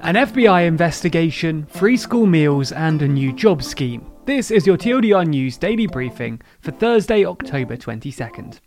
an FBI investigation, free school meals, and a new job scheme. This is your TLDR News daily briefing for Thursday, October 22nd.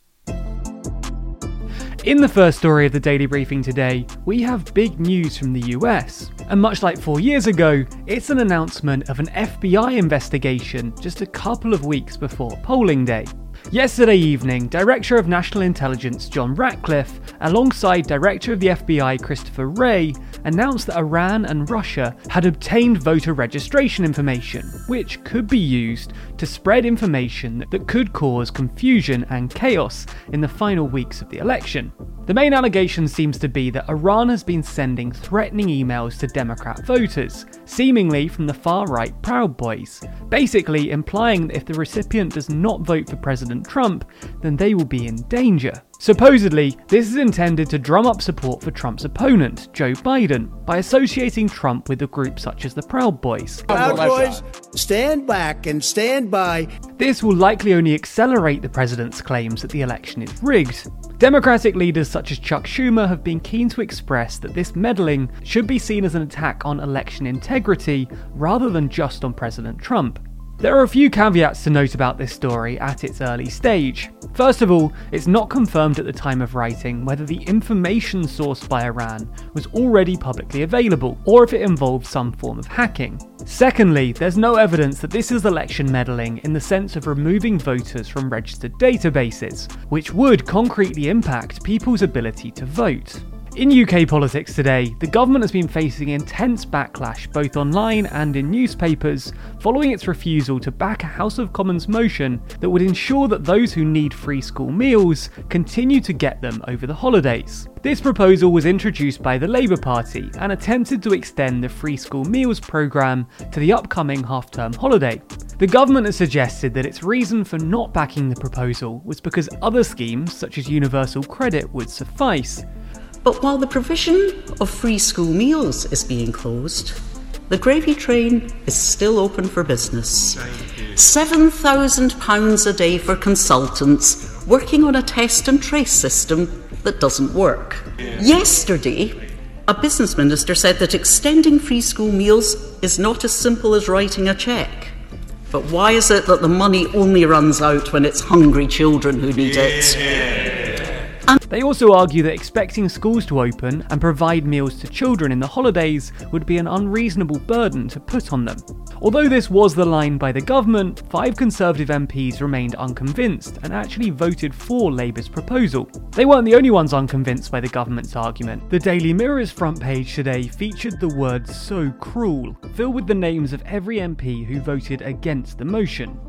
In the first story of the daily briefing today, we have big news from the US. And much like four years ago, it's an announcement of an FBI investigation just a couple of weeks before polling day. Yesterday evening, Director of National Intelligence John Ratcliffe, alongside Director of the FBI Christopher Wray, announced that Iran and Russia had obtained voter registration information, which could be used to spread information that could cause confusion and chaos in the final weeks of the election. The main allegation seems to be that Iran has been sending threatening emails to Democrat voters, seemingly from the far right Proud Boys, basically implying that if the recipient does not vote for President Trump, then they will be in danger. Supposedly, this is intended to drum up support for Trump's opponent, Joe Biden, by associating Trump with a group such as the Proud Boys. Proud Boys, stand back and stand by. This will likely only accelerate the president's claims that the election is rigged. Democratic leaders such as Chuck Schumer have been keen to express that this meddling should be seen as an attack on election integrity rather than just on President Trump. There are a few caveats to note about this story at its early stage. First of all, it's not confirmed at the time of writing whether the information sourced by Iran was already publicly available, or if it involved some form of hacking. Secondly, there's no evidence that this is election meddling in the sense of removing voters from registered databases, which would concretely impact people's ability to vote. In UK politics today, the government has been facing intense backlash both online and in newspapers following its refusal to back a House of Commons motion that would ensure that those who need free school meals continue to get them over the holidays. This proposal was introduced by the Labour Party and attempted to extend the free school meals programme to the upcoming half term holiday. The government has suggested that its reason for not backing the proposal was because other schemes, such as universal credit, would suffice. But while the provision of free school meals is being closed, the gravy train is still open for business. £7,000 a day for consultants working on a test and trace system that doesn't work. Yesterday, a business minister said that extending free school meals is not as simple as writing a cheque. But why is it that the money only runs out when it's hungry children who need it? They also argue that expecting schools to open and provide meals to children in the holidays would be an unreasonable burden to put on them. Although this was the line by the government, five Conservative MPs remained unconvinced and actually voted for Labour's proposal. They weren't the only ones unconvinced by the government's argument. The Daily Mirror's front page today featured the words so cruel, filled with the names of every MP who voted against the motion.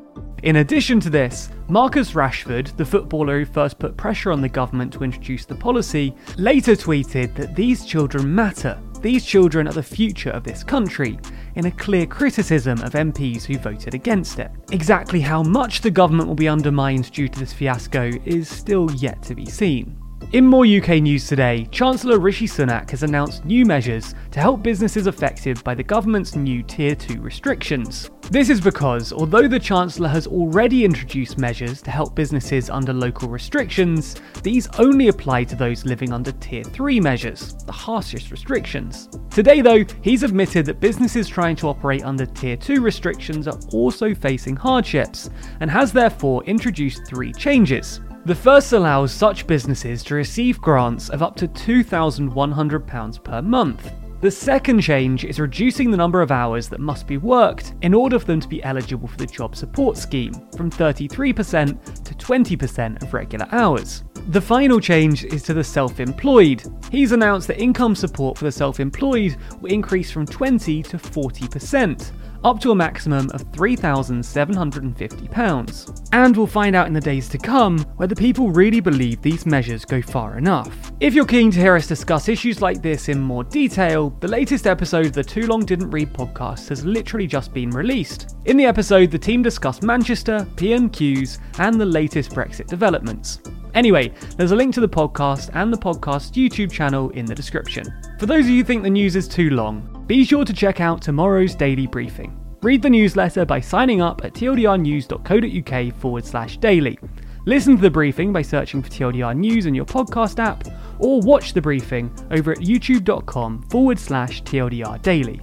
In addition to this, Marcus Rashford, the footballer who first put pressure on the government to introduce the policy, later tweeted that these children matter. These children are the future of this country, in a clear criticism of MPs who voted against it. Exactly how much the government will be undermined due to this fiasco is still yet to be seen. In more UK news today, Chancellor Rishi Sunak has announced new measures to help businesses affected by the government's new Tier 2 restrictions. This is because, although the Chancellor has already introduced measures to help businesses under local restrictions, these only apply to those living under Tier 3 measures, the harshest restrictions. Today, though, he's admitted that businesses trying to operate under Tier 2 restrictions are also facing hardships, and has therefore introduced three changes. The first allows such businesses to receive grants of up to £2,100 per month. The second change is reducing the number of hours that must be worked in order for them to be eligible for the job support scheme from 33% to 20% of regular hours. The final change is to the self employed. He's announced that income support for the self employed will increase from 20 to 40%, up to a maximum of £3,750. And we'll find out in the days to come whether people really believe these measures go far enough. If you're keen to hear us discuss issues like this in more detail, the latest episode of the Too Long Didn't Read podcast has literally just been released. In the episode, the team discussed Manchester, PMQs, and the latest Brexit developments. Anyway, there's a link to the podcast and the podcast YouTube channel in the description. For those of you who think the news is too long, be sure to check out tomorrow's daily briefing. Read the newsletter by signing up at tldrnews.co.uk forward slash daily. Listen to the briefing by searching for TLDR News in your podcast app, or watch the briefing over at youtube.com forward slash TLDR daily.